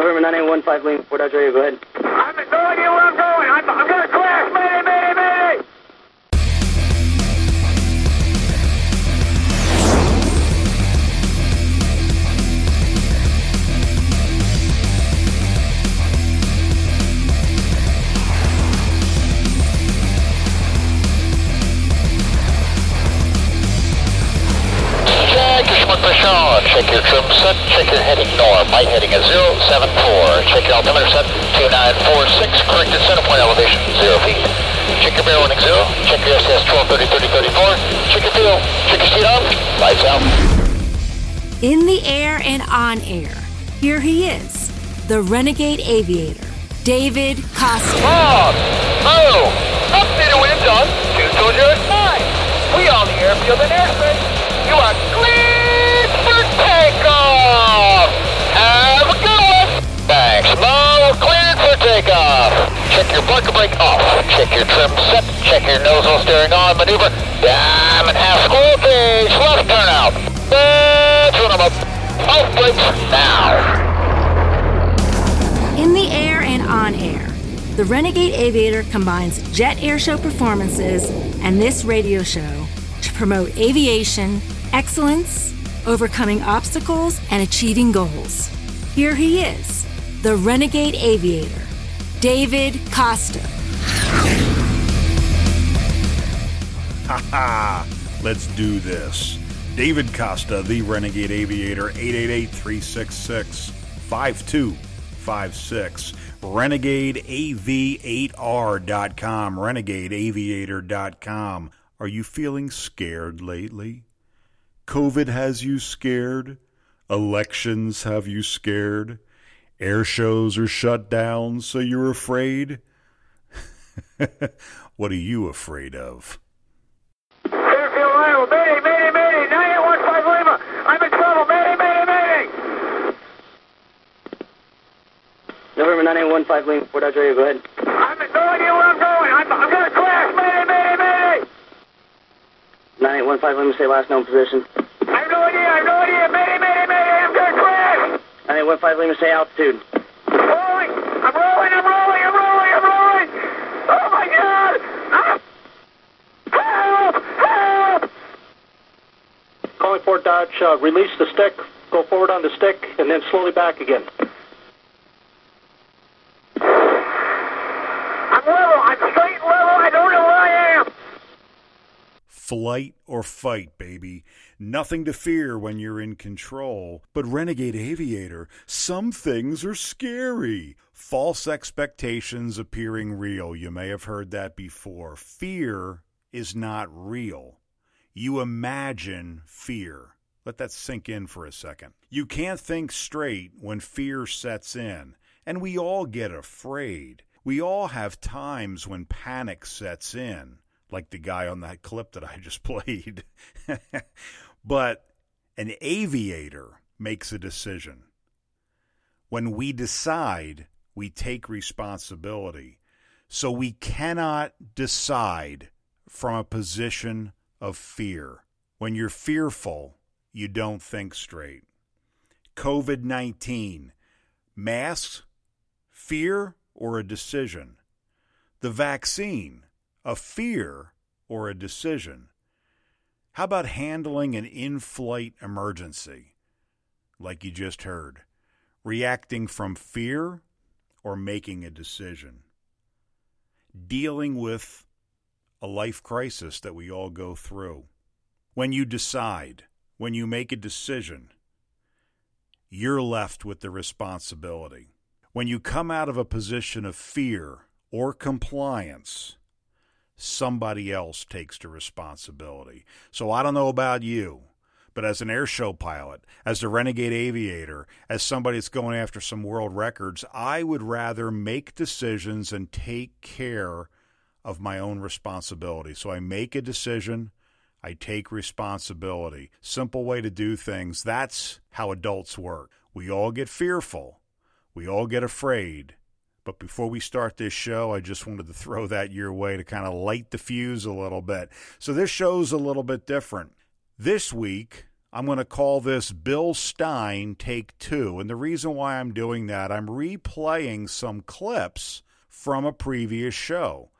November 9815 Lima, Fort Dodge go ahead. I have no idea where I'm your Check your trim set. Check your heading north. My heading is 074. Check your altimeter set. 2946. Corrected center point elevation 0 feet. Check your bear running 0. Check your SS 1230 30 34. Check your fuel. Check your speed on. Lights out. In the air and on air, here he is, the renegade aviator, David Costa. On. Move. Up to wind on. 209. We on the airfield and airspace. You are Mo. Cleared for takeoff. Check your parker brake off. Check your trim set. Check your nozzle steering on. Maneuver. Diamond half squirrel cage. Left turnout. That's what I'm up. Off brakes now. In the air and on air, the Renegade Aviator combines jet airshow performances and this radio show to promote aviation, excellence, overcoming obstacles, and achieving goals. Here he is, the Renegade Aviator, David Costa. Ha! ha! Let's do this. David Costa, the Renegade Aviator, 888 366 5256. RenegadeAV8R.com. RenegadeAviator.com. Are you feeling scared lately? COVID has you scared? Elections have you scared? Air shows are shut down, so you're afraid? what are you afraid of? Airfield, Iowa. Mayday, mayday, mayday. 9815 Lima. I'm in trouble. Mayday, mayday, mayday. November 9815 Lima, Fort Dodge go ahead. I have no idea where I'm going. I'm, I'm going to crash. Mayday, mayday, mayday. 9815 Lima, say last known position. I have no idea. I have no idea. Mayday, mayday, mayday. Going to crash. 9815 Lima, say altitude. Rolling. I'm rolling. I'm rolling. I'm rolling. I'm rolling. Oh my God. Ah. Help! Help! Calling Fort Dodge, uh, release the stick, go forward on the stick, and then slowly back again. I'm level. I'm straight level. I don't know where I am. Flight or fight, baby. Nothing to fear when you're in control. But Renegade Aviator, some things are scary. False expectations appearing real. You may have heard that before. Fear is not real. You imagine fear. Let that sink in for a second. You can't think straight when fear sets in. And we all get afraid. We all have times when panic sets in, like the guy on that clip that I just played. but an aviator makes a decision. When we decide, we take responsibility. So we cannot decide from a position of fear. When you're fearful, you don't think straight. COVID 19, masks, fear, or a decision? The vaccine, a fear or a decision? How about handling an in flight emergency? Like you just heard, reacting from fear or making a decision? Dealing with a life crisis that we all go through. When you decide, when you make a decision, you're left with the responsibility. When you come out of a position of fear or compliance, somebody else takes the responsibility. So I don't know about you, but as an air show pilot, as a renegade aviator, as somebody that's going after some world records, I would rather make decisions and take care of my own responsibility. So I make a decision, I take responsibility. Simple way to do things. That's how adults work. We all get fearful, we all get afraid. But before we start this show, I just wanted to throw that your way to kind of light the fuse a little bit. So this show's a little bit different. This week, I'm going to call this Bill Stein Take Two. And the reason why I'm doing that, I'm replaying some clips from a previous show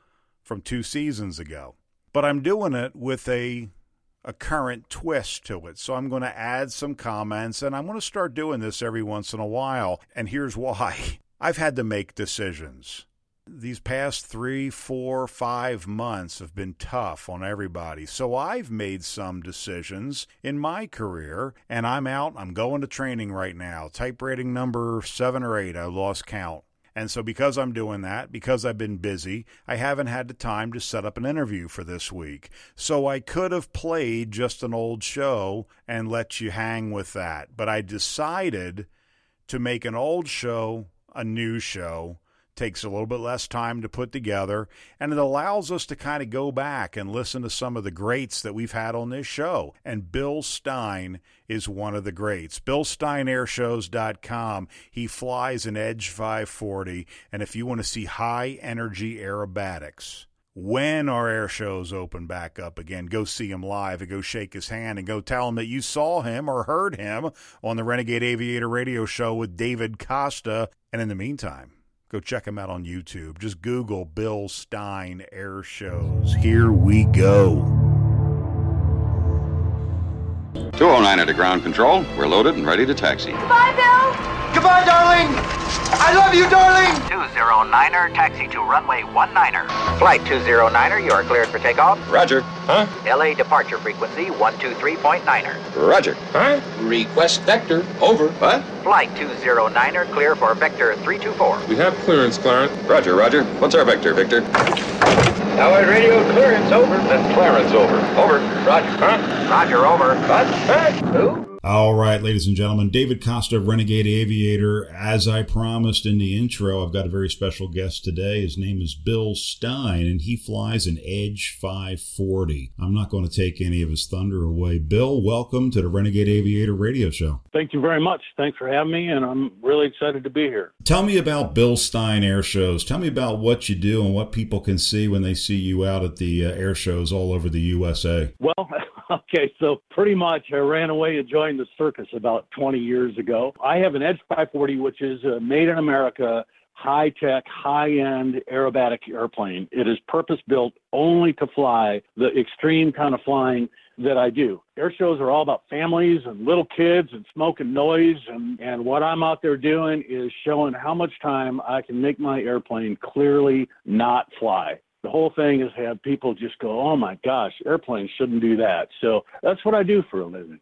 from two seasons ago. But I'm doing it with a a current twist to it. So I'm going to add some comments and I'm going to start doing this every once in a while. And here's why I've had to make decisions. These past three, four, five months have been tough on everybody. So I've made some decisions in my career, and I'm out. I'm going to training right now. Type rating number seven or eight. I lost count. And so, because I'm doing that, because I've been busy, I haven't had the time to set up an interview for this week. So, I could have played just an old show and let you hang with that. But I decided to make an old show a new show takes a little bit less time to put together, and it allows us to kind of go back and listen to some of the greats that we've had on this show. And Bill Stein is one of the greats. BillSteinAirshows.com. He flies an Edge 540, and if you want to see high energy aerobatics, when our air shows open back up again, go see him live and go shake his hand and go tell him that you saw him or heard him on the Renegade Aviator radio show with David Costa. And in the meantime, Go check him out on YouTube. Just Google Bill Stein Air Shows. Here we go. 209 to ground control. We're loaded and ready to taxi. Goodbye, Bill. Goodbye, darling. I love you, darling. 209er, taxi to runway 19er. Flight 209er, you are cleared for takeoff. Roger. Huh? LA departure frequency 123.9er. Roger. Huh? Request vector. Over. What? Flight 209er, clear for vector 324. We have clearance, Clarence. Roger, Roger. What's our vector, Victor? Tower radio clearance over. Then Clarence over. Over. Roger. Huh? Roger, over. What? Hey. Who? All right, ladies and gentlemen, David Costa of Renegade Aviator. As I promised in the intro, I've got a very special guest today. His name is Bill Stein, and he flies an Edge 540. I'm not going to take any of his thunder away. Bill, welcome to the Renegade Aviator radio show. Thank you very much. Thanks for having me, and I'm really excited to be here. Tell me about Bill Stein air shows. Tell me about what you do and what people can see when they see you out at the uh, air shows all over the USA. Well, okay, so pretty much I ran away and joined the circus about 20 years ago. I have an Edge 540, which is a made in America, high tech, high end aerobatic airplane. It is purpose built only to fly the extreme kind of flying that I do. Air shows are all about families and little kids and smoke and noise. And, and what I'm out there doing is showing how much time I can make my airplane clearly not fly. The whole thing is have people just go, oh my gosh, airplanes shouldn't do that. So that's what I do for a living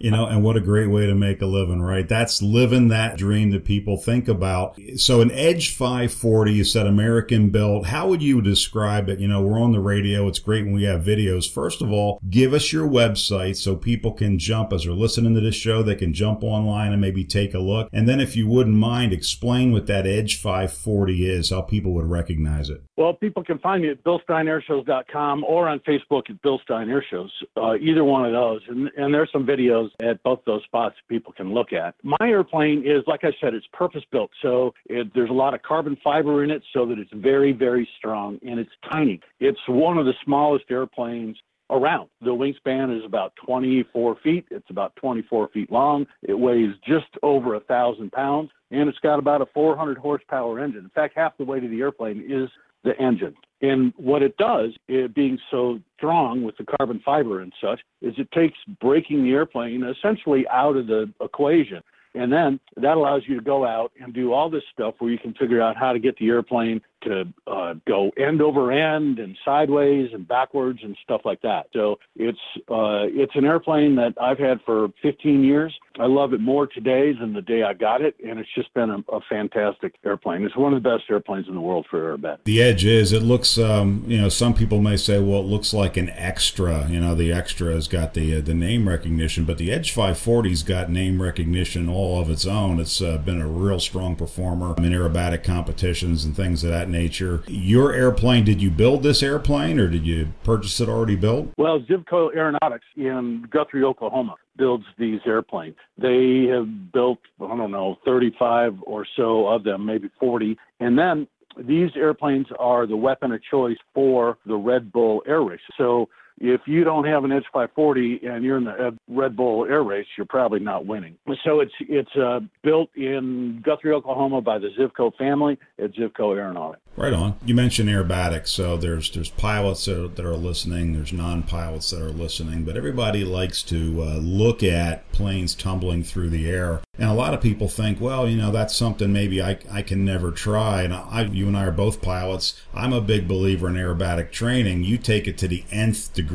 you know, and what a great way to make a living, right? That's living that dream that people think about. So an Edge 540, you said American built. How would you describe it? You know, we're on the radio. It's great when we have videos. First of all, give us your website so people can jump as they're listening to this show. They can jump online and maybe take a look. And then if you wouldn't mind, explain what that Edge 540 is, how people would recognize it. Well, people can find me at BillSteinAirshows.com or on Facebook at Bill Stein Airshows, uh, either one of those. And, and there's some videos videos at both those spots people can look at. My airplane is, like I said, it's purpose built. So it, there's a lot of carbon fiber in it so that it's very, very strong and it's tiny. It's one of the smallest airplanes around. The wingspan is about 24 feet. It's about 24 feet long. It weighs just over a thousand pounds, and it's got about a 400 horsepower engine. In fact, half the weight of the airplane is the engine. And what it does, it being so strong with the carbon fiber and such, is it takes breaking the airplane essentially out of the equation. And then that allows you to go out and do all this stuff where you can figure out how to get the airplane to uh, go end over end and sideways and backwards and stuff like that. So it's uh, it's an airplane that I've had for 15 years. I love it more today than the day I got it, and it's just been a, a fantastic airplane. It's one of the best airplanes in the world for aerobatic. The Edge is. It looks. Um, you know, some people may say, well, it looks like an extra. You know, the extra has got the uh, the name recognition, but the Edge 540's got name recognition all of its own. It's uh, been a real strong performer in aerobatic competitions and things of that nature. Your airplane, did you build this airplane or did you purchase it already built? Well, Zivko Aeronautics in Guthrie, Oklahoma builds these airplanes. They have built, I don't know, 35 or so of them, maybe 40. And then these airplanes are the weapon of choice for the Red Bull Air Race. So if you don't have an Edge 540 and you're in the Red Bull Air Race, you're probably not winning. So it's it's uh, built in Guthrie, Oklahoma, by the Zivko family at Zivko Aeronautics. Right on. You mentioned aerobatics, so there's there's pilots that are, that are listening, there's non-pilots that are listening, but everybody likes to uh, look at planes tumbling through the air, and a lot of people think, well, you know, that's something maybe I, I can never try. And I, you and I are both pilots. I'm a big believer in aerobatic training. You take it to the nth degree.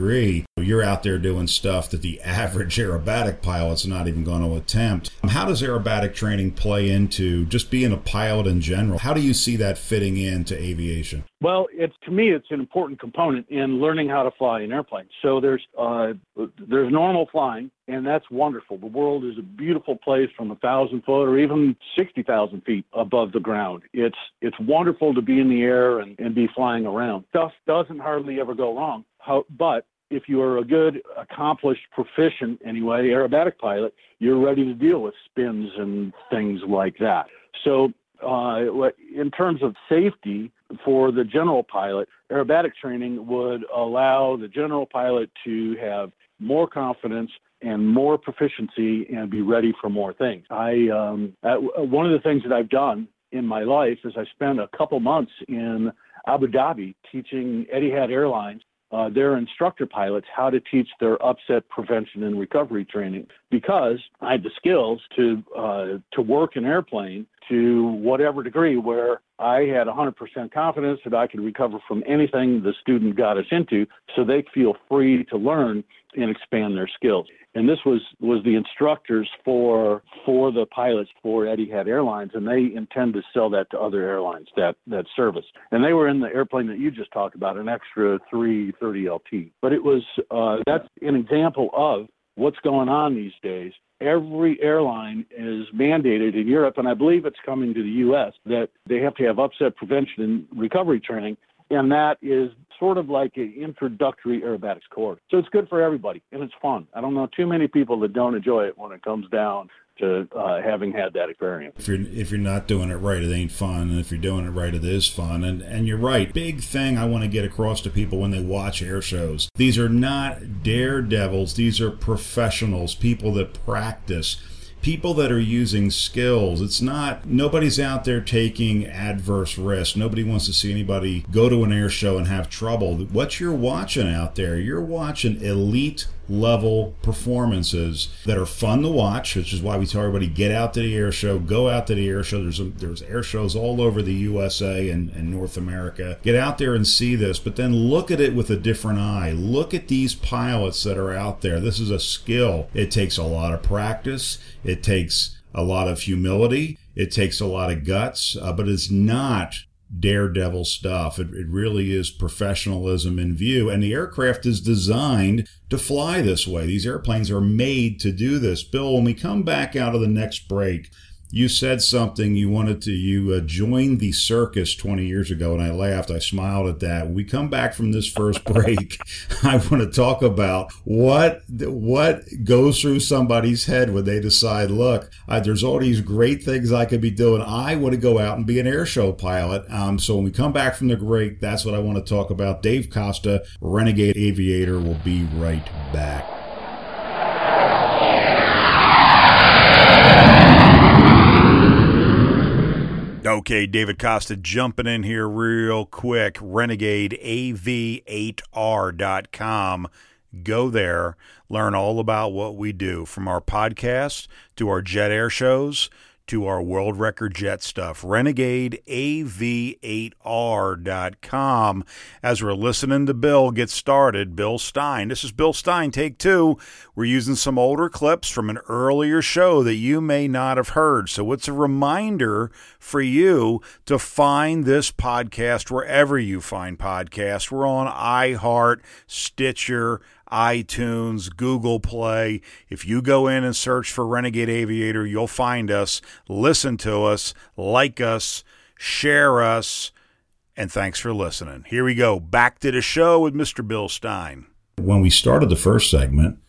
You're out there doing stuff that the average aerobatic pilot's not even going to attempt. How does aerobatic training play into just being a pilot in general? How do you see that fitting into aviation? Well, it's to me, it's an important component in learning how to fly an airplane. So there's uh, there's normal flying, and that's wonderful. The world is a beautiful place from a thousand foot or even sixty thousand feet above the ground. It's it's wonderful to be in the air and, and be flying around. Stuff doesn't hardly ever go wrong. How, but if you are a good, accomplished, proficient anyway aerobatic pilot, you're ready to deal with spins and things like that. So uh, in terms of safety for the general pilot, aerobatic training would allow the general pilot to have more confidence and more proficiency and be ready for more things. I um, one of the things that I've done in my life is I spent a couple months in Abu Dhabi teaching Etihad Airlines uh, their instructor pilots how to teach their upset prevention and recovery training. Because I had the skills to uh, to work an airplane to whatever degree where I had 100% confidence that I could recover from anything the student got us into, so they feel free to learn and expand their skills and this was was the instructors for for the pilots for Eddie Etihad Airlines, and they intend to sell that to other airlines that that service. And they were in the airplane that you just talked about, an extra 330 LT. But it was uh, that's an example of what's going on these days. Every airline is mandated in Europe, and I believe it's coming to the U.S. that they have to have upset prevention and recovery training and that is sort of like an introductory aerobatics course. So it's good for everybody, and it's fun. I don't know too many people that don't enjoy it when it comes down to uh, having had that experience. If you're if you're not doing it right, it ain't fun, and if you're doing it right, it is fun. And and you're right. Big thing I want to get across to people when they watch air shows. These are not daredevils. These are professionals, people that practice people that are using skills. It's not, nobody's out there taking adverse risks. Nobody wants to see anybody go to an air show and have trouble. What you're watching out there, you're watching elite level performances that are fun to watch, which is why we tell everybody get out to the air show, go out to the air show. There's a, there's air shows all over the USA and, and North America. Get out there and see this, but then look at it with a different eye. Look at these pilots that are out there. This is a skill. It takes a lot of practice. It takes a lot of humility. It takes a lot of guts, uh, but it's not daredevil stuff. It, it really is professionalism in view. And the aircraft is designed to fly this way. These airplanes are made to do this. Bill, when we come back out of the next break, you said something you wanted to you uh, joined the circus 20 years ago and i laughed i smiled at that. When we come back from this first break i want to talk about what what goes through somebody's head when they decide look uh, there's all these great things i could be doing. I want to go out and be an air show pilot. Um, so when we come back from the break that's what i want to talk about. Dave costa renegade aviator will be right back Okay, David Costa jumping in here real quick. RenegadeAV8R.com. Go there, learn all about what we do from our podcast to our jet air shows to our world record jet stuff. RenegadeAV8R.com. As we're listening to Bill get started, Bill Stein. This is Bill Stein, take two. We're using some older clips from an earlier show that you may not have heard. So it's a reminder for you to find this podcast wherever you find podcasts. We're on iHeart, Stitcher, iTunes, Google Play. If you go in and search for Renegade Aviator, you'll find us. Listen to us, like us, share us, and thanks for listening. Here we go. Back to the show with Mr. Bill Stein. When we started the first segment,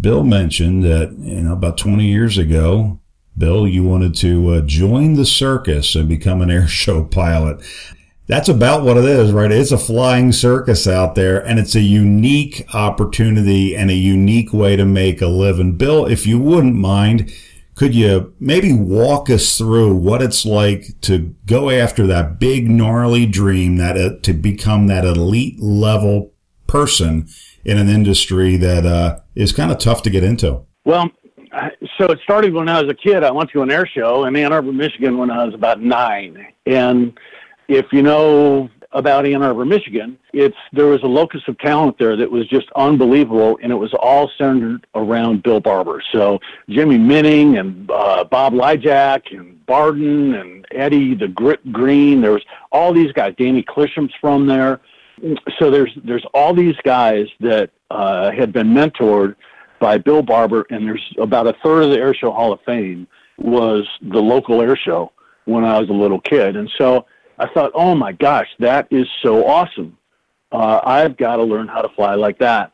Bill mentioned that, you know, about 20 years ago, Bill, you wanted to uh, join the circus and become an air show pilot That's about what it is, right? It's a flying circus out there, and it's a unique opportunity and a unique way to make a living. Bill, if you wouldn't mind, could you maybe walk us through what it's like to go after that big gnarly dream that uh, to become that elite level person in an industry that uh, is kind of tough to get into? Well, so it started when I was a kid. I went to an air show in Ann Arbor, Michigan when I was about nine. And if you know about Ann Arbor, Michigan, it's there was a locus of talent there that was just unbelievable, and it was all centered around Bill Barber. So Jimmy Minning and uh, Bob Lyjak and Barden and Eddie the Grit Green. There was all these guys. Danny Clisham's from there. So there's there's all these guys that uh, had been mentored by Bill Barber, and there's about a third of the Airshow Hall of Fame was the local air show when I was a little kid, and so I thought, oh my gosh, that is so awesome. Uh, I've got to learn how to fly like that.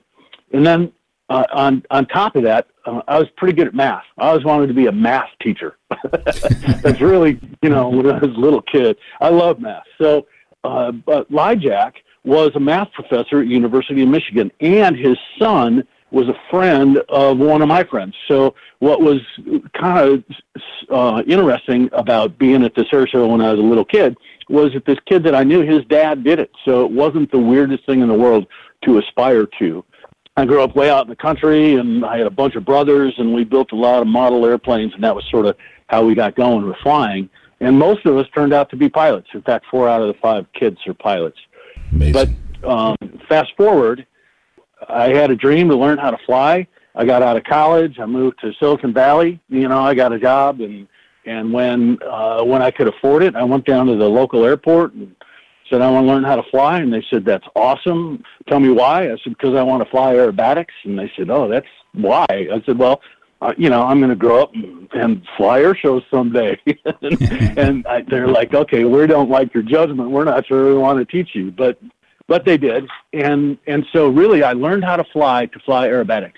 And then uh, on on top of that, uh, I was pretty good at math. I always wanted to be a math teacher. That's really, you know, when I was a little kid, I love math. So, uh, but Lyjak was a math professor at University of Michigan, and his son was a friend of one of my friends. So what was kind of uh, interesting about being at this air show when I was a little kid was that this kid that I knew, his dad did it. So it wasn't the weirdest thing in the world to aspire to. I grew up way out in the country, and I had a bunch of brothers, and we built a lot of model airplanes, and that was sort of how we got going with flying. And most of us turned out to be pilots. In fact, four out of the five kids are pilots. Amazing. But um, fast forward, I had a dream to learn how to fly. I got out of college. I moved to Silicon Valley. You know, I got a job, and and when uh, when I could afford it, I went down to the local airport and said I want to learn how to fly. And they said that's awesome. Tell me why. I said because I want to fly aerobatics. And they said, oh, that's why. I said, well, uh, you know, I'm going to grow up and, and fly air shows someday. and and I, they're like, okay, we don't like your judgment. We're not sure we want to teach you, but but they did. And and so really, I learned how to fly to fly aerobatics.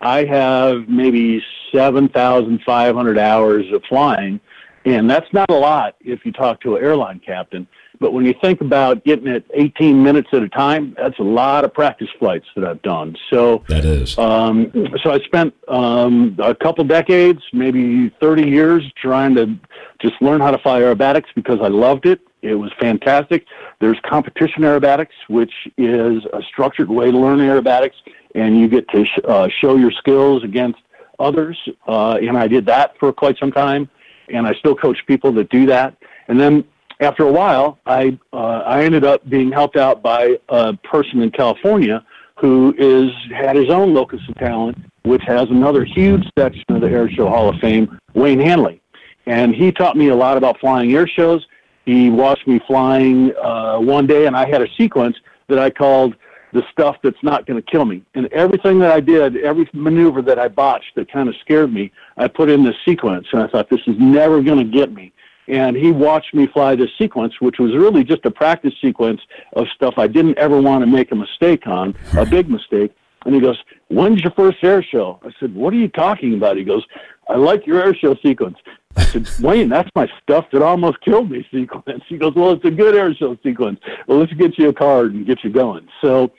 I have maybe 7,500 hours of flying, and that's not a lot if you talk to an airline captain. But when you think about getting it 18 minutes at a time, that's a lot of practice flights that I've done. So that is. Um, so I spent um, a couple decades, maybe 30 years, trying to just learn how to fly aerobatics because I loved it. It was fantastic. There's competition aerobatics, which is a structured way to learn aerobatics, and you get to sh- uh, show your skills against others. Uh, and I did that for quite some time, and I still coach people that do that. And then after a while, I uh, I ended up being helped out by a person in California who is had his own locus of talent, which has another huge section of the Air Show Hall of Fame, Wayne Handley, and he taught me a lot about flying air shows. He watched me flying uh, one day, and I had a sequence that I called the stuff that's not going to kill me. And everything that I did, every maneuver that I botched that kind of scared me, I put in this sequence. And I thought, this is never going to get me and he watched me fly this sequence, which was really just a practice sequence of stuff I didn't ever want to make a mistake on, a big mistake. And he goes, When's your first air show? I said, What are you talking about? He goes, I like your air show sequence. I said, Wayne, that's my stuff that almost killed me sequence. He goes, Well, it's a good air show sequence. Well, let's get you a card and get you going. So,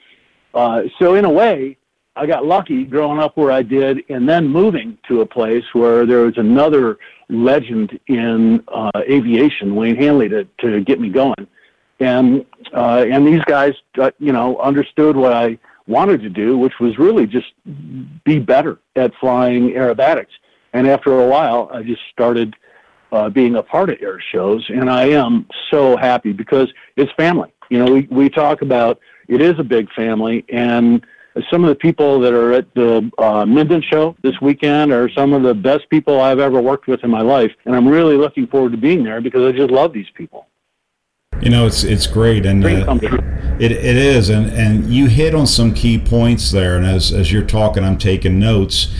uh, so in a way, I got lucky growing up where I did, and then moving to a place where there was another legend in uh, aviation, Wayne Handley, to to get me going, and uh, and these guys, uh, you know, understood what I wanted to do, which was really just be better at flying aerobatics. And after a while, I just started uh, being a part of air shows, and I am so happy because it's family. You know, we we talk about it is a big family, and some of the people that are at the uh, Minden show this weekend are some of the best people I've ever worked with in my life, and I'm really looking forward to being there because I just love these people. You know, it's it's great, and uh, it it is, and and you hit on some key points there. And as as you're talking, I'm taking notes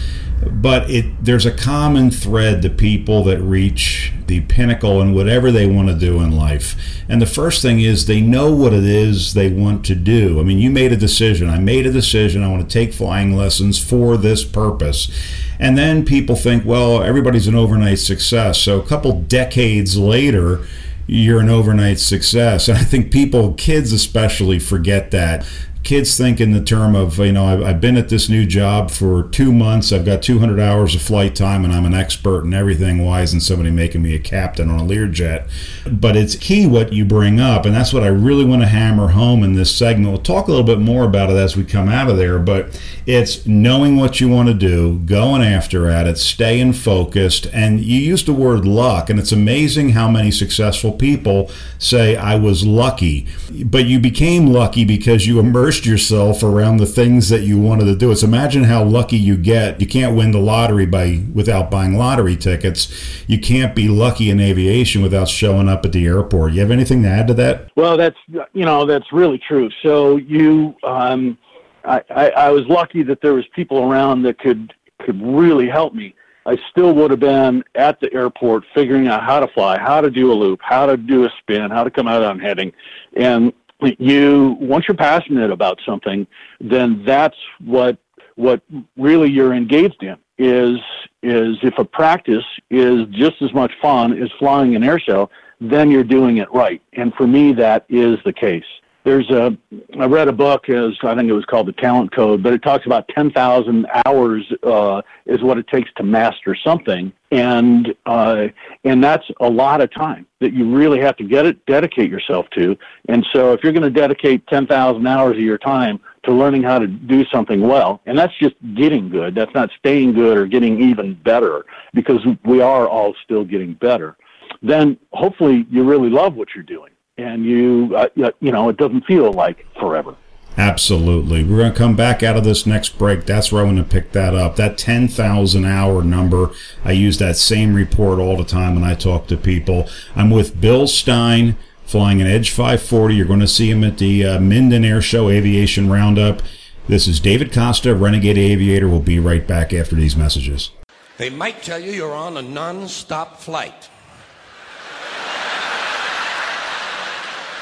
but it there's a common thread to people that reach the pinnacle in whatever they want to do in life. And the first thing is they know what it is they want to do. I mean, you made a decision. I made a decision. I want to take flying lessons for this purpose. And then people think, well, everybody's an overnight success. So a couple decades later, you're an overnight success. And I think people, kids especially, forget that kids think in the term of you know I've, I've, been at this new job for two months i've got 200 hours of flight time and i'm an expert in everything why isn't somebody making me a captain on a learjet but it's key what you bring up and that's what i really want to hammer home in this segment. We'll talk a little bit more about it as we come out of there but it's knowing what you want to do going after at it staying focused and you used the word luck and it's amazing how many successful people say i was lucky. But you became lucky because you emerged immersed yourself around the things that you wanted to do. It's imagine how lucky you get. You can't win the lottery by without buying lottery tickets. You can't be lucky in aviation without showing up at the airport. You have anything to add to that? Well, that's you know that's really true. So you, um, I, I, I was lucky that there was people around that could could really help me. I still would have been at the airport figuring out how to fly, how to do a loop, how to do a spin, how to come out on heading. And you once you're passionate about something, then that's what what really you're engaged in is is if a practice is just as much fun as flying an air show, then you're doing it right. And for me, that is the case there's a I read a book as I think it was called the Talent Code, but it talks about 10,000 hours uh, is what it takes to master something, and uh, and that's a lot of time that you really have to get it dedicate yourself to. And so if you're going to dedicate 10,000 hours of your time to learning how to do something well, and that's just getting good. That's not staying good or getting even better because we are all still getting better. Then hopefully you really love what you're doing and you uh, you know it doesn't feel like forever. Absolutely. We're going to come back out of this next break. That's where I want to pick that up. That 10,000 hour number, I use that same report all the time when I talk to people. I'm with Bill Stein flying an Edge 540. You're going to see him at the uh, Minden Air Show Aviation Roundup. This is David Costa, Renegade Aviator. We'll be right back after these messages. They might tell you you're on a non stop flight.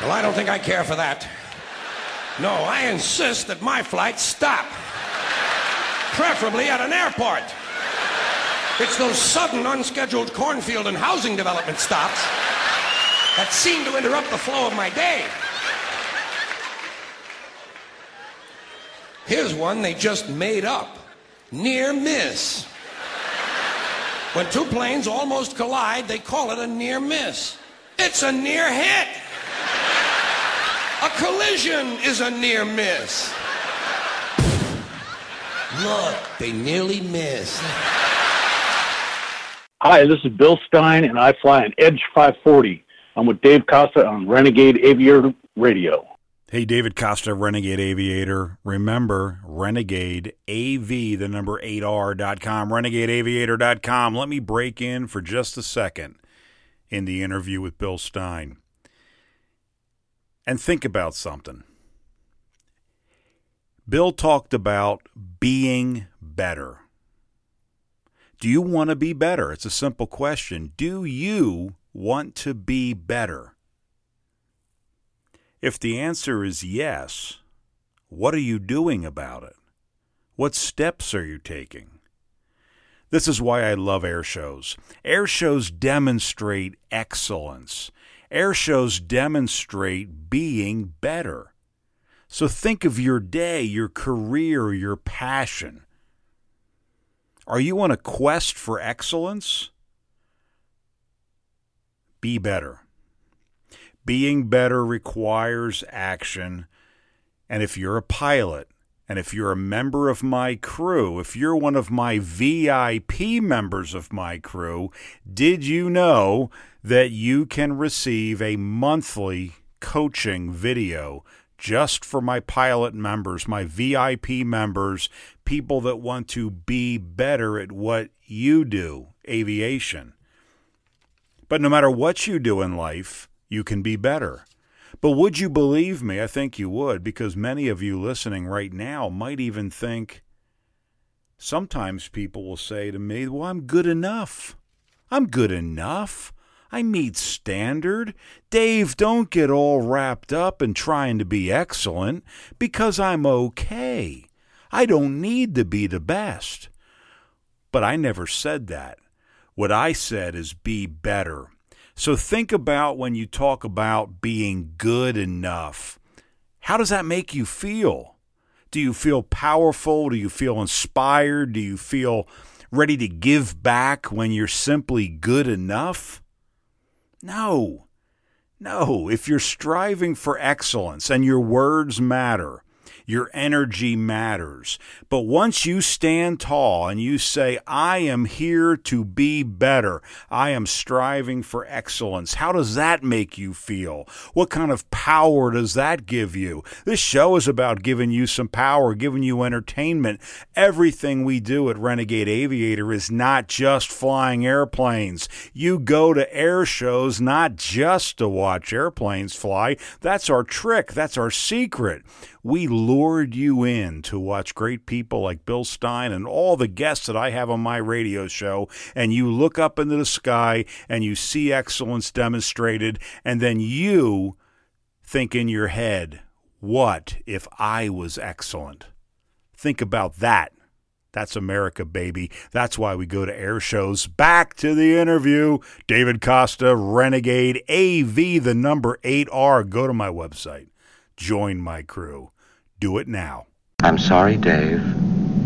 Well, I don't think I care for that. No, I insist that my flights stop. Preferably at an airport. It's those sudden, unscheduled cornfield and housing development stops that seem to interrupt the flow of my day. Here's one they just made up near miss. When two planes almost collide, they call it a near miss. It's a near hit. A collision is a near miss. Look, they nearly missed. Hi, this is Bill Stein, and I fly an Edge 540. I'm with Dave Costa on Renegade Aviator Radio. Hey, David Costa, Renegade Aviator. Remember, Renegade AV, the number 8R.com, renegadeaviator.com. Let me break in for just a second in the interview with Bill Stein and think about something. Bill talked about being better. Do you want to be better? It's a simple question. Do you want to be better? If the answer is yes, what are you doing about it? What steps are you taking? This is why I love air shows. Air shows demonstrate excellence. Air shows demonstrate being better. So think of your day, your career, your passion. Are you on a quest for excellence? Be better. Being better requires action. And if you're a pilot, and if you're a member of my crew, if you're one of my VIP members of my crew, did you know that you can receive a monthly coaching video just for my pilot members, my VIP members, people that want to be better at what you do, aviation. But no matter what you do in life, you can be better. But would you believe me? I think you would, because many of you listening right now might even think sometimes people will say to me, Well, I'm good enough. I'm good enough. I meet standard. Dave, don't get all wrapped up in trying to be excellent because I'm okay. I don't need to be the best. But I never said that. What I said is be better. So think about when you talk about being good enough. How does that make you feel? Do you feel powerful? Do you feel inspired? Do you feel ready to give back when you're simply good enough? No. No. If you're striving for excellence and your words matter, your energy matters. But once you stand tall and you say, I am here to be better, I am striving for excellence, how does that make you feel? What kind of power does that give you? This show is about giving you some power, giving you entertainment. Everything we do at Renegade Aviator is not just flying airplanes. You go to air shows not just to watch airplanes fly. That's our trick. That's our secret. We lured you in to watch great people like Bill Stein and all the guests that I have on my radio show, and you look up into the sky and you see excellence demonstrated, and then you think in your head, what if I was excellent? Think about that. That's America, baby. That's why we go to air shows. Back to the interview. David Costa, Renegade AV, the number 8R. Go to my website join my crew. Do it now. I'm sorry, Dave.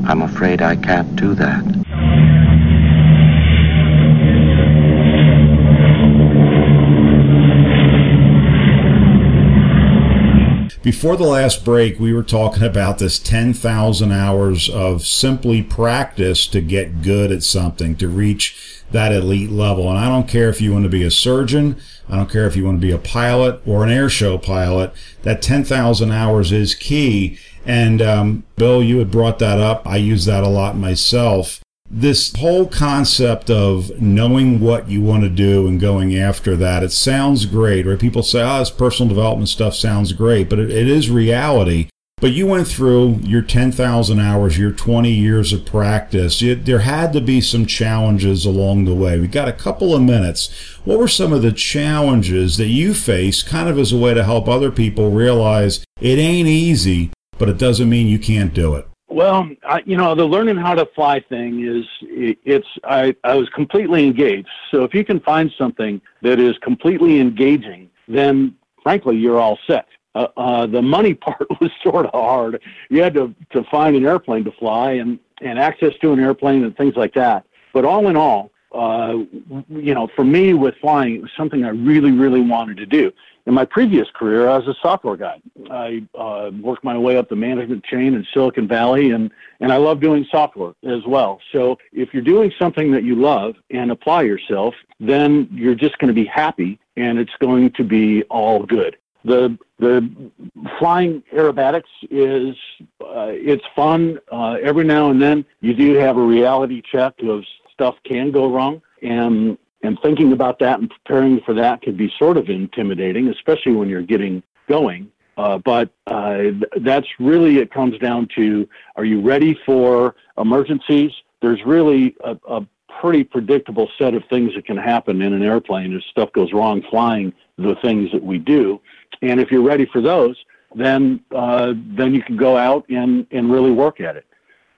I'm afraid I can't do that. Before the last break, we were talking about this 10,000 hours of simply practice to get good at something, to reach that elite level. And I don't care if you want to be a surgeon, I don't care if you want to be a pilot or an air show pilot, that 10,000 hours is key. And um, Bill, you had brought that up. I use that a lot myself. This whole concept of knowing what you want to do and going after that, it sounds great, right? People say, oh, this personal development stuff sounds great, but it, it is reality. But you went through your 10,000 hours, your 20 years of practice. You, there had to be some challenges along the way. We got a couple of minutes. What were some of the challenges that you faced kind of as a way to help other people realize it ain't easy, but it doesn't mean you can't do it? Well, I, you know, the learning how to fly thing is it's I, I was completely engaged. So if you can find something that is completely engaging, then frankly you're all set. Uh, uh, the money part was sort of hard. You had to to find an airplane to fly and and access to an airplane and things like that. But all in all, uh, you know, for me with flying, it was something I really, really wanted to do. In my previous career, I was a software guy. I uh, worked my way up the management chain in Silicon Valley, and, and I love doing software as well. So if you're doing something that you love and apply yourself, then you're just going to be happy, and it's going to be all good. The the flying aerobatics is uh, it's fun. Uh, every now and then you do have a reality check of stuff can go wrong, and and thinking about that and preparing for that can be sort of intimidating, especially when you're getting going. Uh, but uh, that's really it comes down to are you ready for emergencies? There's really a, a pretty predictable set of things that can happen in an airplane if stuff goes wrong flying the things that we do. And if you're ready for those, then uh, then you can go out and, and really work at it.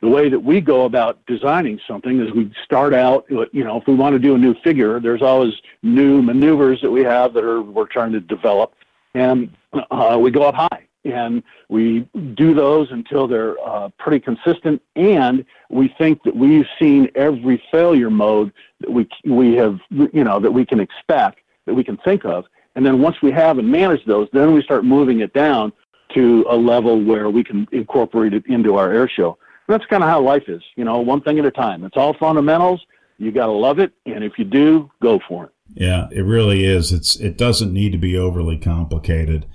The way that we go about designing something is we start out, you know, if we want to do a new figure, there's always new maneuvers that we have that are we're trying to develop, and uh, we go up high and we do those until they're uh, pretty consistent, and we think that we've seen every failure mode that we we have, you know, that we can expect, that we can think of, and then once we have and manage those, then we start moving it down to a level where we can incorporate it into our air show that's kind of how life is, you know, one thing at a time. It's all fundamentals. You got to love it, and if you do, go for it. Yeah, it really is. It's it doesn't need to be overly complicated,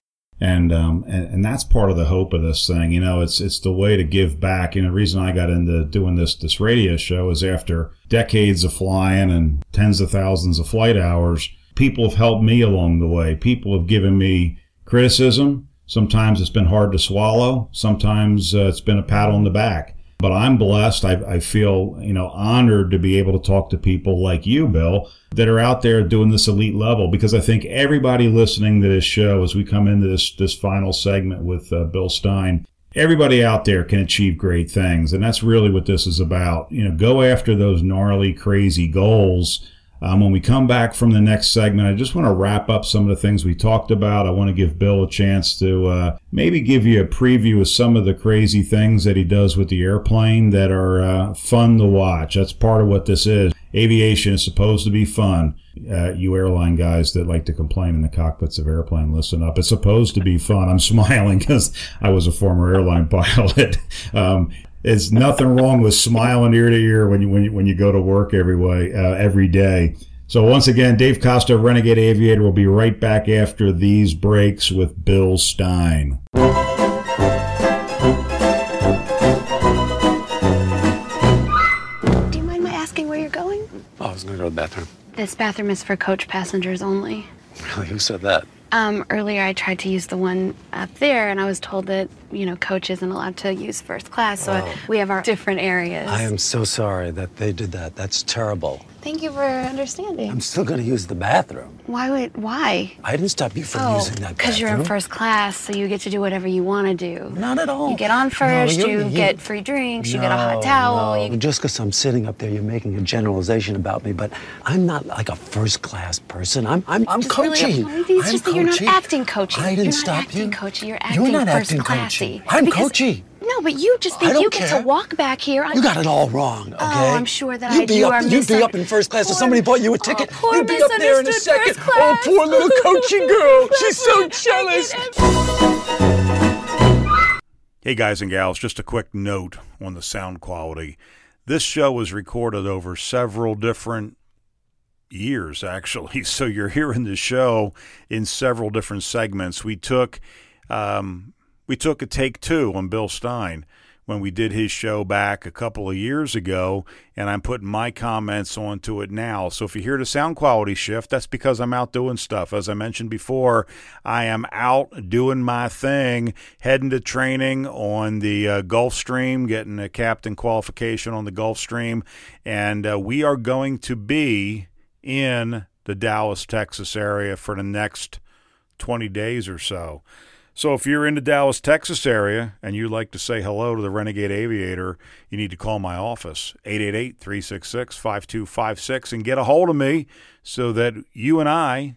and um and, and that's part of the hope of this thing. You know, it's it's the way to give back. You know, the reason I got into doing this this radio show is after decades of flying and tens of thousands of flight hours, people have helped me along the way. People have given me criticism. Sometimes it's been hard to swallow. Sometimes uh, it's been a pat on the back but I'm blessed. I, I feel, you know, honored to be able to talk to people like you, Bill, that are out there doing this elite level because I think everybody listening to this show as we come into this, this final segment with uh, Bill Stein, everybody out there can achieve great things. And that's really what this is about. You know, go after those gnarly, crazy goals. Um, when we come back from the next segment, I just want to wrap up some of the things we talked about. I want to give Bill a chance to uh, maybe give you a preview of some of the crazy things that he does with the airplane that are uh, fun to watch. That's part of what this is. Aviation is supposed to be fun. Uh, you airline guys that like to complain in the cockpits of airplane, listen up. It's supposed to be fun. I'm smiling because I was a former airline pilot. um, there's nothing wrong with smiling ear to ear when you when you, when you go to work every way uh, every day. So once again, Dave Costa, Renegade Aviator, will be right back after these breaks with Bill Stein. Do you mind my asking where you're going? Oh, I was gonna go to the bathroom. This bathroom is for coach passengers only. Really? Who said that? Um, earlier I tried to use the one up there, and I was told that you know coach isn't allowed to use first class, so Oh. we have our different areas. I am so sorry that they did that. That's terrible. Thank you for understanding. I'm still gonna use the bathroom. Why would why? I didn't stop you from oh, using that because you're in first class, so you get to do whatever you want to do. Not at all. You get on first, you- you, you- get free drinks, you get a hot towel. no. You, Just because I'm sitting up there, you're making a generalization about me, but I'm not like a first class person. I'm I'm, I'm Just really- coaching. it's I'm just that you're not coaching. acting coachy. I didn't you're stop acting you. coachy. You're acting You're not first acting classy. Coachy. I'm Because- coachy. No, but you just think don't you get to walk back here. on- You got it all wrong, okay? Oh, I'm sure that you'd I be you up, are You'd be up in first class if somebody bought you a ticket. Oh, poor you'd be up there in a second. Oh, poor little coachy girl. She's so jealous. Hey, guys and gals, just a quick note on the sound quality. This show was recorded over several different years, actually. So you're hearing the show in several different segments. We took um, we took a take two on Bill Stein when we did his show back a couple of years ago, and I'm putting my comments onto it now. So if you hear the sound quality shift, that's because I'm out doing stuff. As I mentioned before, I am out doing my thing, heading to training on the uh, Gulfstream, getting a captain qualification on the Gulfstream, and uh, we are going to be in the Dallas, Texas area for the next 20 days or so. So if you're in the Dallas, Texas area and you'd like to say hello to the Renegade Aviator, you need to call my office, 888-366-5256 and get a hold of me so that you and I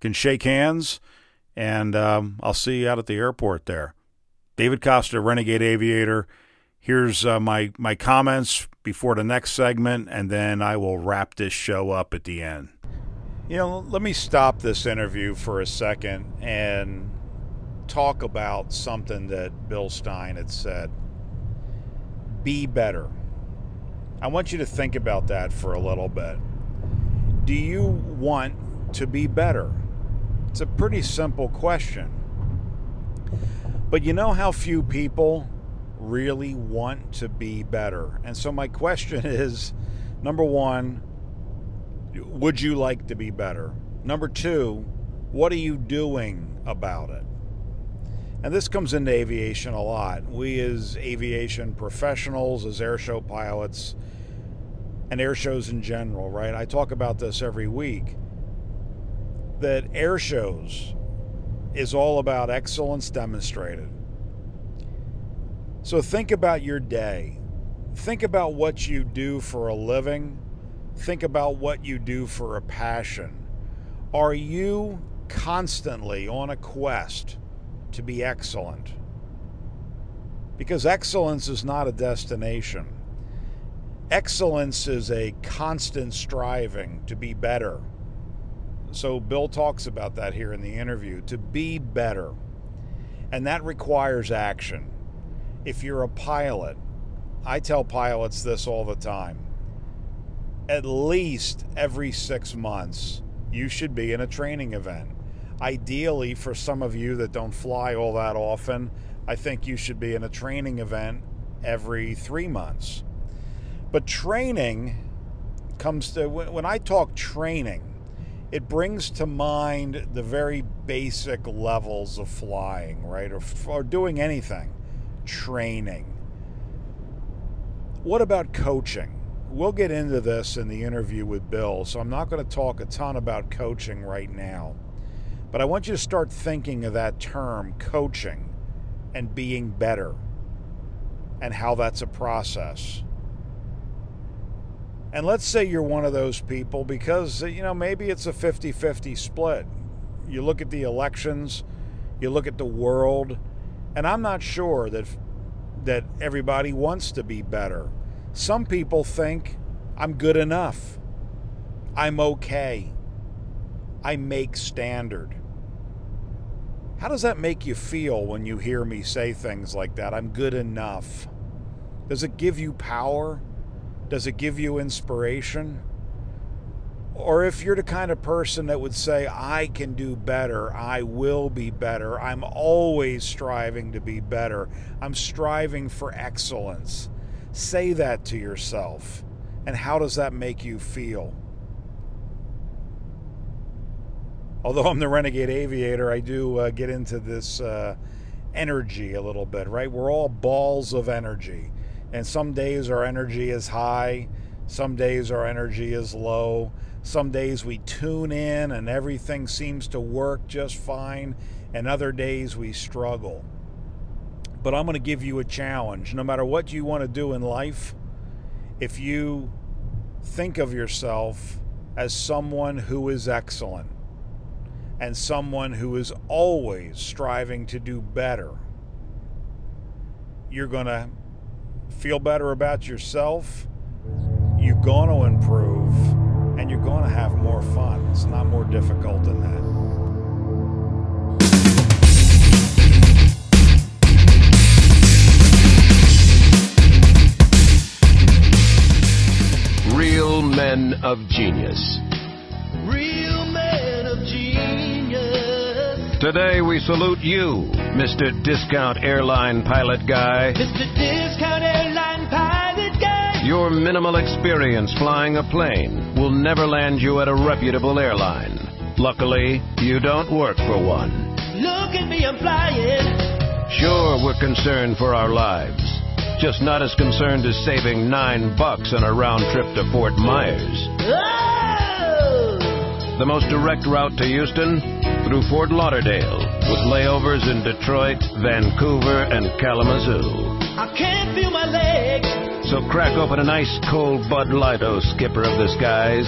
can shake hands and um, I'll see you out at the airport there. David Costa, Renegade Aviator. Here's uh, my, my comments before the next segment, and then I will wrap this show up at the end. You know, let me stop this interview for a second and talk about something that Bill Stein had said. Be better. I want you to think about that for a little bit. Do you want to be better? It's a pretty simple question. But you know how few people really want to be better? And so my question is number one, would you like to be better? Number two, what are you doing about it? And this comes into aviation a lot. We, as aviation professionals, as airshow pilots, and air shows in general, right? I talk about this every week that air shows is all about excellence demonstrated. So think about your day. Think about what you do for a living. Think about what you do for a passion. Are you constantly on a quest to be excellent? Because excellence is not a destination. Excellence is a constant striving to be better. So, Bill talks about that here in the interview to be better. And that requires action. If you're a pilot, I tell pilots this all the time. At least every six months, you should be in a training event. Ideally, for some of you that don't fly all that often, I think you should be in a training event every three months. But training comes to, when I talk training, it brings to mind the very basic levels of flying, right? Or, or doing anything. Training. What about coaching? We'll get into this in the interview with Bill, so I'm not going to talk a ton about coaching right now. But I want you to start thinking of that term, coaching, and being better, and how that's a process. And let's say you're one of those people because, uh, you know, maybe it's a 50 50 split. You look at the elections, you look at the world, and I'm not sure that, that everybody wants to be better. Some people think I'm good enough, I'm okay, I make standard. How does that make you feel when you hear me say things like that? I'm good enough. Does it give you power? Does it give you inspiration? Or if you're the kind of person that would say, I can do better, I will be better, I'm always striving to be better, I'm striving for excellence. Say that to yourself. And how does that make you feel? Although I'm the renegade aviator, I do uh, get into this uh, energy a little bit, right? We're all balls of energy. And some days our energy is high, some days our energy is low. Some days we tune in and everything seems to work just fine, and other days we struggle. But I'm going to give you a challenge. No matter what you want to do in life, if you think of yourself as someone who is excellent, and someone who is always striving to do better, you're going to feel better about yourself, you're going to improve, and you're going to have more fun. It's not more difficult than that. Real men of genius. Real men of genius. Today we salute you, Mr. Discount Airline Pilot Guy. Mr. Discount Airline Pilot Guy. Your minimal experience flying a plane will never land you at a reputable airline. Luckily, you don't work for one. Look at me, I'm flying. Sure, we're concerned for our lives. Just not as concerned as saving nine bucks on a round trip to Fort Myers. Oh! The most direct route to Houston? Through Fort Lauderdale, with layovers in Detroit, Vancouver, and Kalamazoo. I can't feel my legs. So crack open an ice cold Bud Light, oh skipper of the skies.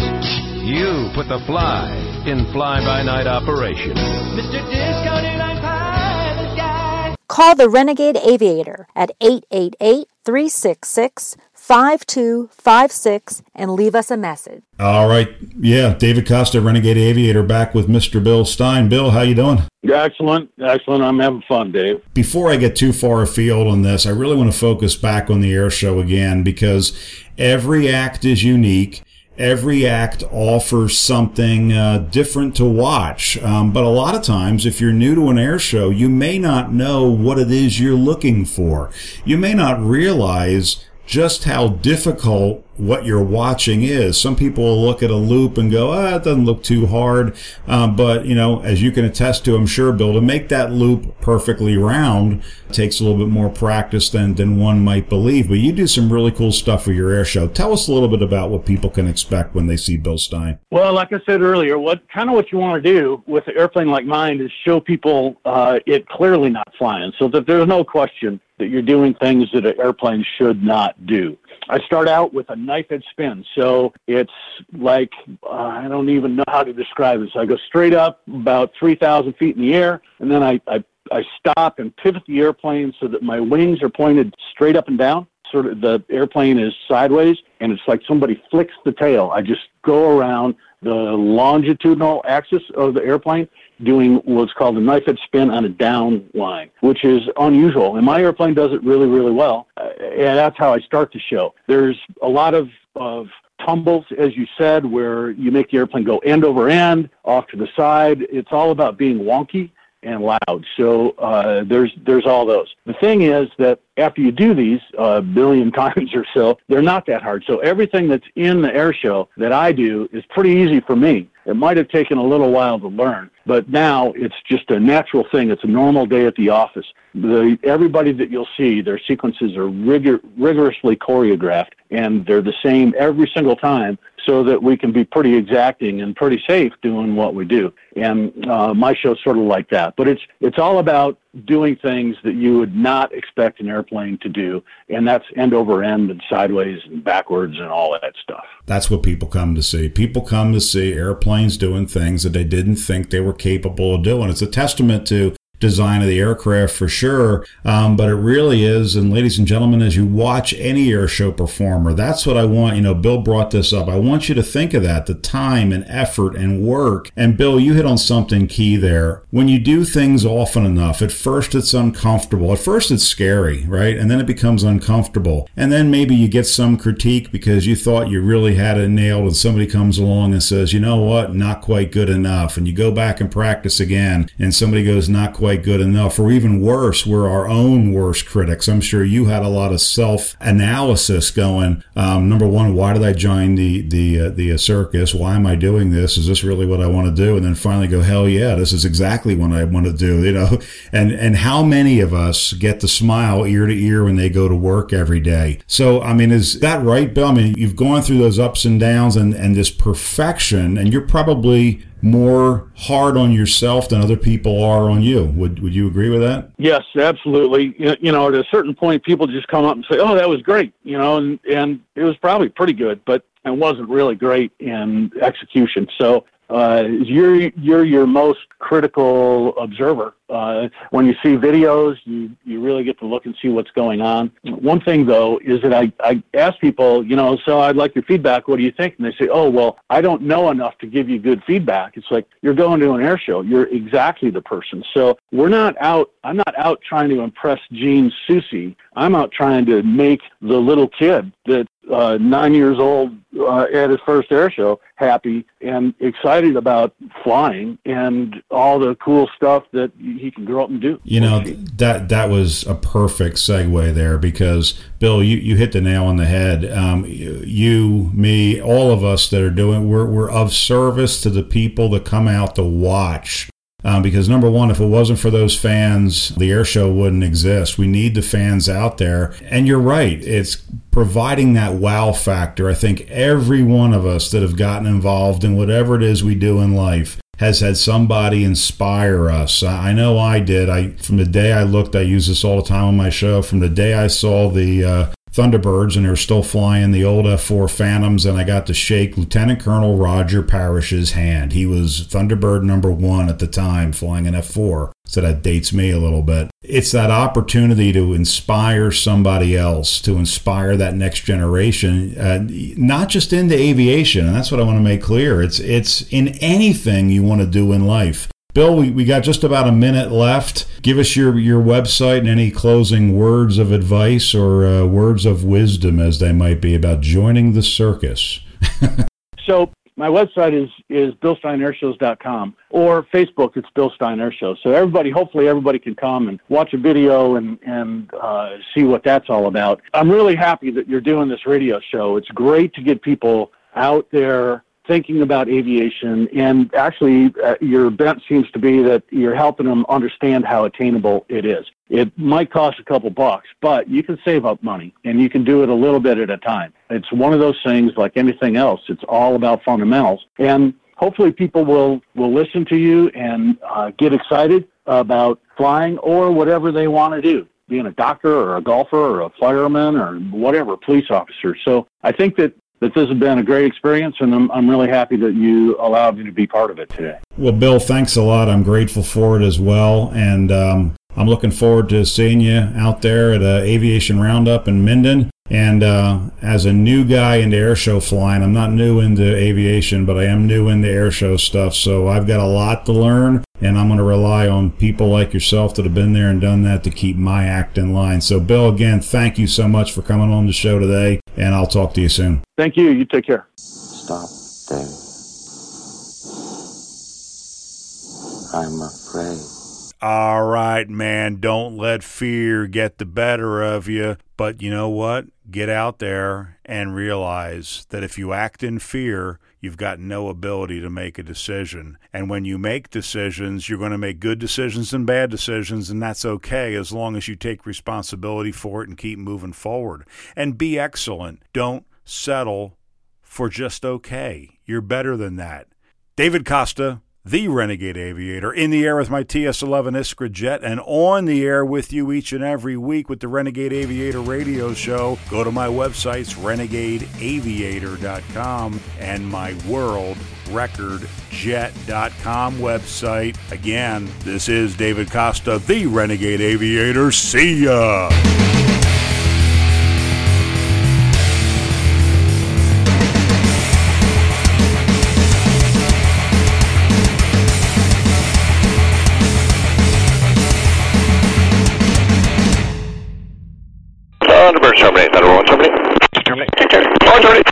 You put the fly in fly by night operation. Mr. Discount Airline Pilot Guy. Call the Renegade Aviator at 888 366 5256 and leave us a message. All right. Yeah, David Costa, Renegade Aviator, back with Mr. Bill Stein. Bill, how you doing? Excellent, excellent. I'm having fun, Dave. Before I get too far afield on this, I really want to focus back on the air show again because every act is unique. Every act offers something uh, different to watch. Um, but a lot of times, if you're new to an air show, you may not know what it is you're looking for. You may not realize just how difficult what you're watching is. Some people will look at a loop and go, ah, it doesn't look too hard. Um, but, you know, as you can attest to, I'm sure, Bill, to make that loop perfectly round takes a little bit more practice than, than one might believe. But you do some really cool stuff for your air show. Tell us a little bit about what people can expect when they see Bill Stein. Well, like I said earlier, what kind of what you want to do with an airplane like mine is show people uh, it clearly not flying, so that there's no question that you're doing things that an airplane should not do. I start out with a knife edge spin. So it's like, uh, I don't even know how to describe this. I go straight up about 3,000 feet in the air, and then I, I, I stop and pivot the airplane so that my wings are pointed straight up and down. Sort of the airplane is sideways, and it's like somebody flicks the tail. I just go around the longitudinal axis of the airplane doing what's called a knife edge spin on a down line, which is unusual. And my airplane does it really, really well. Uh, and that's how I start the show. There's a lot of, of tumbles, as you said, where you make the airplane go end over end, off to the side. It's all about being wonky and loud. So uh, there's there's all those. The thing is that after you do these a uh, billion times or so, they're not that hard. So everything that's in the air show that I do is pretty easy for me. It might have taken a little while to learn, but now it's just a natural thing. It's a normal day at the office. The, everybody that you'll see, their sequences are rigor, rigorously choreographed, and they're the same every single time so that we can be pretty exacting and pretty safe doing what we do. And uh, my show's sort of like that. But it's it's all about doing things that you would not expect an airplane to do, and that's end over end and sideways and backwards and all that stuff. That's what people come to see. People come to see airplanes doing things that they didn't think they were capable of doing. It's a testament to design of the aircraft for sure. Um, but it really is. And ladies and gentlemen, as you watch any air show performer, that's what I want. You know, Bill brought this up. I want you to think of that the time and effort and work. And Bill, you hit on something key there. When you do things often enough, at first it's uncomfortable. At first it's scary, right? And then it becomes uncomfortable. And then maybe you get some critique because you thought you really had it nailed and somebody comes along and says, you know what, not quite good enough. And you go back and practice again and somebody goes, not quite quite good enough, or even worse, we're our own worst critics. I'm sure you had a lot of self analysis going. Um, number one, why did I join the the uh, the uh, circus? Why am I doing this? Is this really what I want to do? And then finally go, hell yeah, this is exactly what I want to do. You know, and and how many of us get the smile ear to ear when they go to work every day? So I mean, is that right, Bill? I mean, you've gone through those ups and downs and and this perfection, and you're probably more hard on yourself than other people are on you. Would would you agree with that? Yes, absolutely. You know, at a certain point, people just come up and say, "Oh, that was great," you know, and and it was probably pretty good, but it wasn't really great in execution. So uh, you're you're your most critical observer. Uh, when you see videos, you you really get to look and see what's going on. One thing though is that I I ask people, you know, so I'd like your feedback. What do you think? And they say, oh well, I don't know enough to give you good feedback. It's like you're going to an air show. You're exactly the person. So we're not out. I'm not out trying to impress Gene Susie. I'm out trying to make the little kid that uh, nine years old uh, at his first air show, happy and excited about flying and all the cool stuff that he can grow up and do. You know that that was a perfect segue there because Bill, you, you hit the nail on the head. Um, you, me, all of us that are doing, we're we're of service to the people that come out to watch um, because number one, if it wasn't for those fans, the air show wouldn't exist. We need the fans out there. And you're right. It's providing that wow factor. I think every one of us that have gotten involved in whatever it is we do in life has had somebody inspire us. I know I did. I from the day I looked, I use this all the time on my show. From the day I saw the uh, Thunderbirds, and they were still flying the old F 4 Phantoms, and I got to shake Lieutenant Colonel Roger Parrish's hand. He was Thunderbird number one at the time, flying an F 4. So that dates me a little bit. It's that opportunity to inspire somebody else, to inspire that next generation, uh, not just into aviation. And that's what I want to make clear. It's, it's in anything you want to do in life. Bill, we, we got just about a minute left. Give us your, your website and any closing words of advice or uh, words of wisdom, as they might be, about joining the circus. so, my website is, is BillSteinAirshows.com or Facebook, it's Bill Stein Air Show. So, everybody, hopefully, everybody can come and watch a video and, and uh, see what that's all about. I'm really happy that you're doing this radio show. It's great to get people out there thinking about aviation, and actually, uh, your bent seems to be that you're helping them understand how attainable it is. It might cost a couple bucks, but you can save up money, and you can do it a little bit at a time. It's one of those things, like anything else. It's all about fundamentals, and hopefully, people will will listen to you and uh, get excited about flying or whatever they want to do being a doctor or a golfer or a fireman or whatever, police officer. So I think that that this has been a great experience, and I'm, I'm really happy that you allowed me to be part of it today. Well, Bill, thanks a lot. I'm grateful for it as well. And um, I'm looking forward to seeing you out there at uh, Aviation Roundup in Minden. And uh, as a new guy into airshow flying, I'm not new into aviation, but I am new into airshow stuff. So I've got a lot to learn, and I'm going to rely on people like yourself that have been there and done that to keep my act in line. So, Bill, again, thank you so much for coming on the show today, and I'll talk to you soon. Thank you. You take care. Stop there. I'm afraid. All right, man, don't let fear get the better of you. But you know what? Get out there and realize that if you act in fear, you've got no ability to make a decision. And when you make decisions, you're going to make good decisions and bad decisions, and that's okay as long as you take responsibility for it and keep moving forward. And be excellent. Don't settle for just okay. You're better than that. David Costa, the Renegade Aviator, in the air with my TS 11 Iskra jet and on the air with you each and every week with the Renegade Aviator radio show. Go to my websites, renegadeaviator.com and my world recordjet.com website. Again, this is David Costa, the Renegade Aviator. See ya! utterly